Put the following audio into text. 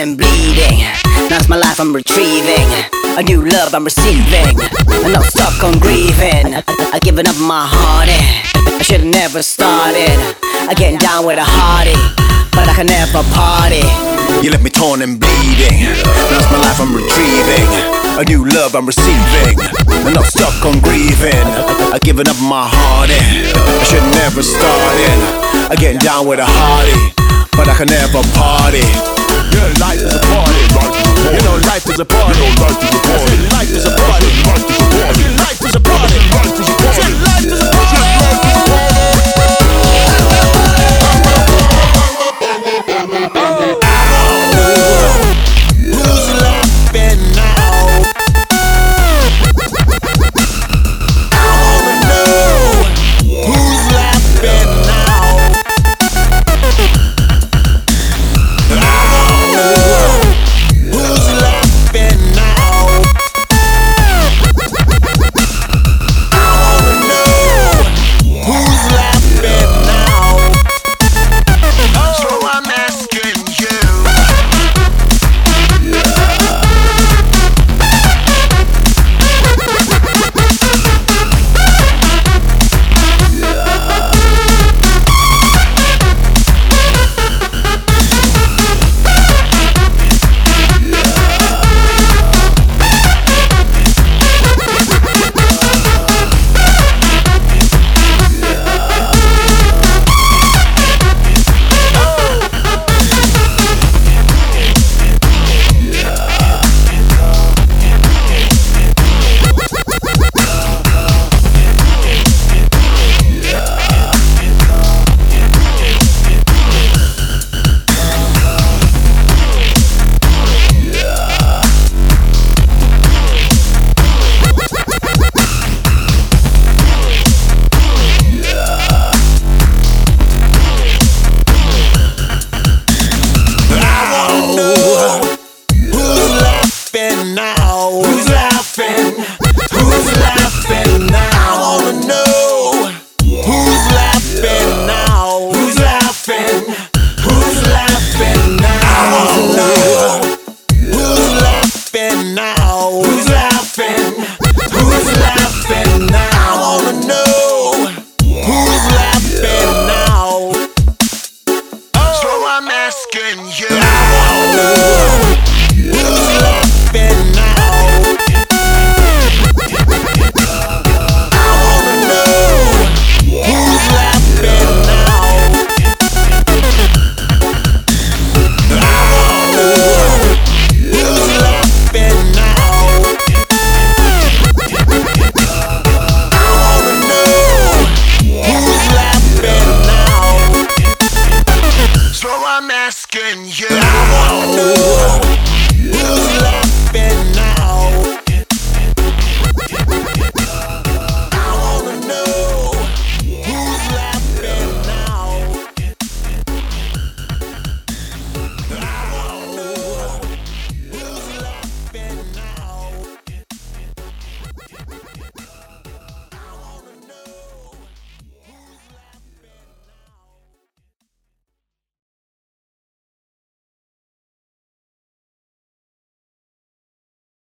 Torn and bleeding. Now's my life I'm retrieving. A new love I'm receiving. I'm not stuck on grieving. I, I, I given up my heart. Eh. I should've never started. I getting down with a hearty, but I can never party. You left me torn and bleeding. Now's my life I'm retrieving. A new love I'm receiving. I'm not stuck on grieving. I've given up my heart. Eh. I should've never started. I getting down with a hearty, but I can never party. A party. You know life is a party. Life is a party. Who's laughing? asking you. I wanna know.